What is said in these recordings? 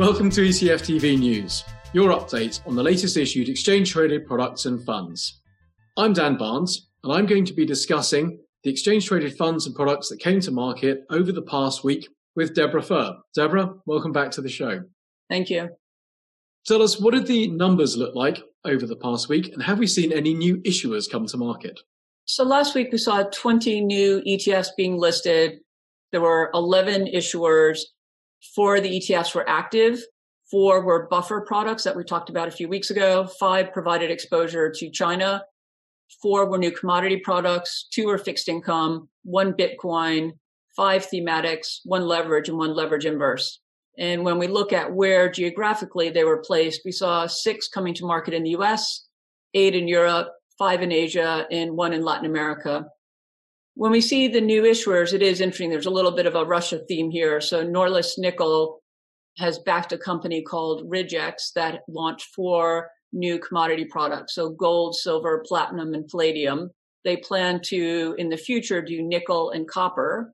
Welcome to ETF TV News, your update on the latest issued exchange traded products and funds. I'm Dan Barnes, and I'm going to be discussing the exchange traded funds and products that came to market over the past week with Deborah Fuhr. Deborah, welcome back to the show. Thank you. Tell us, what did the numbers look like over the past week, and have we seen any new issuers come to market? So last week we saw 20 new ETFs being listed. There were 11 issuers. Four of the ETFs were active. Four were buffer products that we talked about a few weeks ago. Five provided exposure to China. Four were new commodity products. Two were fixed income. One Bitcoin. Five thematics. One leverage and one leverage inverse. And when we look at where geographically they were placed, we saw six coming to market in the US, eight in Europe, five in Asia, and one in Latin America. When we see the new issuers, it is interesting. There's a little bit of a Russia theme here. So Norilsk Nickel has backed a company called Ridgex that launched four new commodity products. So gold, silver, platinum, and palladium. They plan to, in the future, do nickel and copper.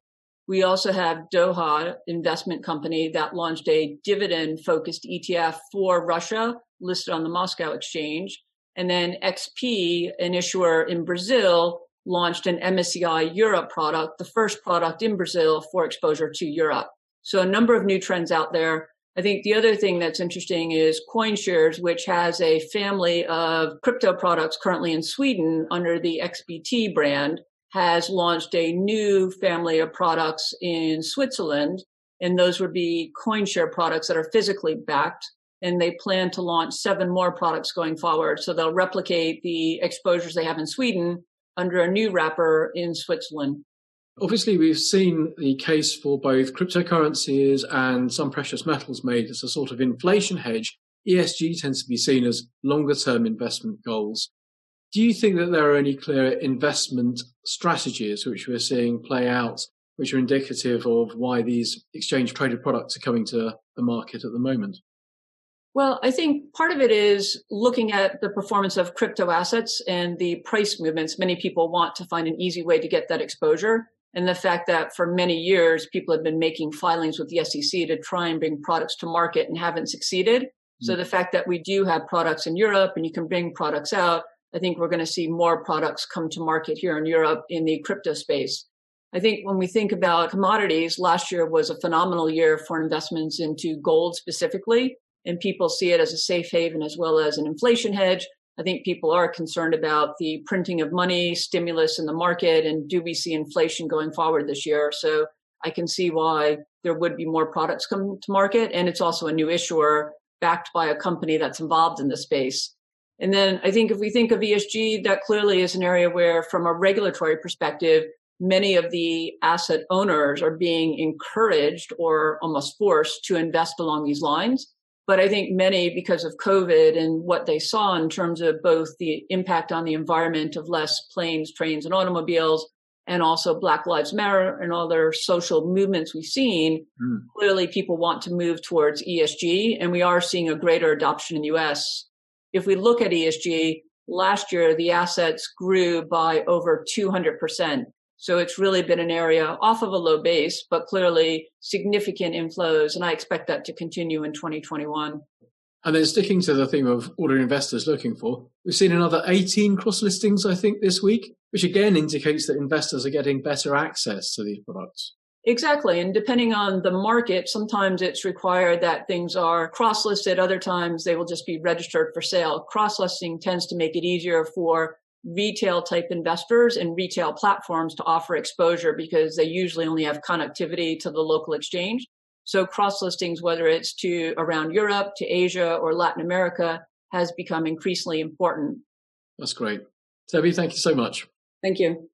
We also have Doha Investment Company that launched a dividend focused ETF for Russia listed on the Moscow Exchange. And then XP, an issuer in Brazil, launched an MSCI Europe product, the first product in Brazil for exposure to Europe. So a number of new trends out there. I think the other thing that's interesting is CoinShares, which has a family of crypto products currently in Sweden under the XBT brand, has launched a new family of products in Switzerland. And those would be CoinShare products that are physically backed. And they plan to launch seven more products going forward. So they'll replicate the exposures they have in Sweden under a new wrapper in Switzerland. Obviously, we've seen the case for both cryptocurrencies and some precious metals made as a sort of inflation hedge. ESG tends to be seen as longer term investment goals. Do you think that there are any clear investment strategies which we're seeing play out, which are indicative of why these exchange traded products are coming to the market at the moment? Well, I think part of it is looking at the performance of crypto assets and the price movements. Many people want to find an easy way to get that exposure. And the fact that for many years, people have been making filings with the SEC to try and bring products to market and haven't succeeded. Mm-hmm. So the fact that we do have products in Europe and you can bring products out, I think we're going to see more products come to market here in Europe in the crypto space. I think when we think about commodities, last year was a phenomenal year for investments into gold specifically and people see it as a safe haven as well as an inflation hedge. I think people are concerned about the printing of money, stimulus in the market, and do we see inflation going forward this year? So I can see why there would be more products come to market. And it's also a new issuer backed by a company that's involved in the space. And then I think if we think of ESG, that clearly is an area where, from a regulatory perspective, many of the asset owners are being encouraged or almost forced to invest along these lines. But I think many, because of COVID and what they saw in terms of both the impact on the environment of less planes, trains, and automobiles, and also Black Lives Matter and other social movements we've seen, mm. clearly people want to move towards ESG, and we are seeing a greater adoption in the US. If we look at ESG, last year the assets grew by over 200%. So it's really been an area off of a low base, but clearly significant inflows. And I expect that to continue in 2021. And then sticking to the theme of what are investors looking for, we've seen another 18 cross listings, I think, this week, which again indicates that investors are getting better access to these products. Exactly. And depending on the market, sometimes it's required that things are cross listed. Other times they will just be registered for sale. Cross listing tends to make it easier for retail type investors and retail platforms to offer exposure because they usually only have connectivity to the local exchange. So cross listings, whether it's to around Europe, to Asia or Latin America has become increasingly important. That's great. Debbie, thank you so much. Thank you.